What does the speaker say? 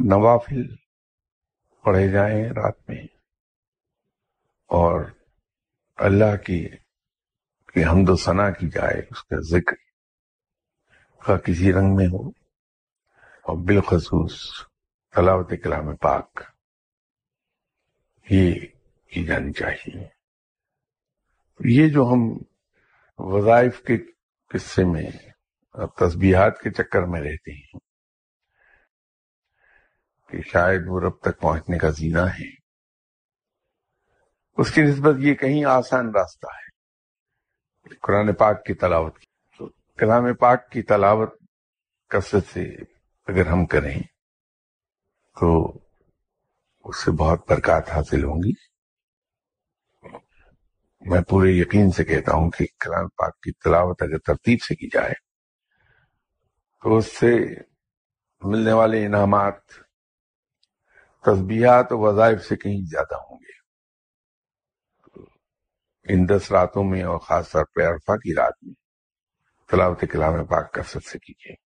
نوافل پڑھے جائیں رات میں اور اللہ کی کہ حمد و ثنا کی جائے، اس کا ذکر کا کسی رنگ میں ہو اور بالخصوص تلاوت کلام پاک یہ کی جانی چاہیے۔ یہ جو ہم وظائف کے قصے میں تسبیحات کے چکر میں رہتے ہیں کہ شاید وہ رب تک پہنچنے کا زینہ ہے۔ اس کی نسبت یہ کہیں آسان راستہ ہے۔ قرآن پاک کی تلاوت کی۔ تو کلام پاک کی تلاوت کثرت سے اگر ہم کریں تو اس سے بہت برکات حاصل ہوں گی۔ میں پورے یقین سے کہتا ہوں کہ کلام پاک کی تلاوت اگر ترتیب سے کی جائے تو اس سے ملنے والے انعامات تسبیحات و وظائف سے کہیں زیادہ ہوں گے۔ ان دس راتوں میں اور خاص طور پہ عرفہ کی رات میں تلاوت کلام پاک کثرت سے کیجیے۔